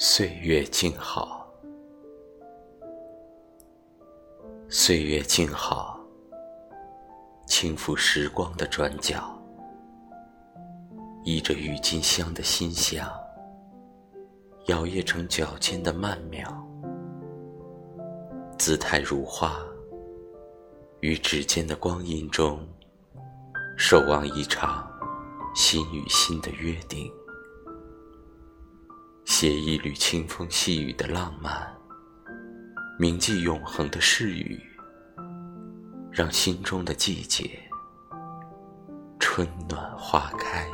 岁月静好，岁月静好，轻抚时光的转角，依着郁金香的馨香，摇曳成脚尖的曼妙，姿态如花，于指尖的光阴中，守望一场心与心的约定。写一缕清风细雨的浪漫，铭记永恒的誓语，让心中的季节春暖花开。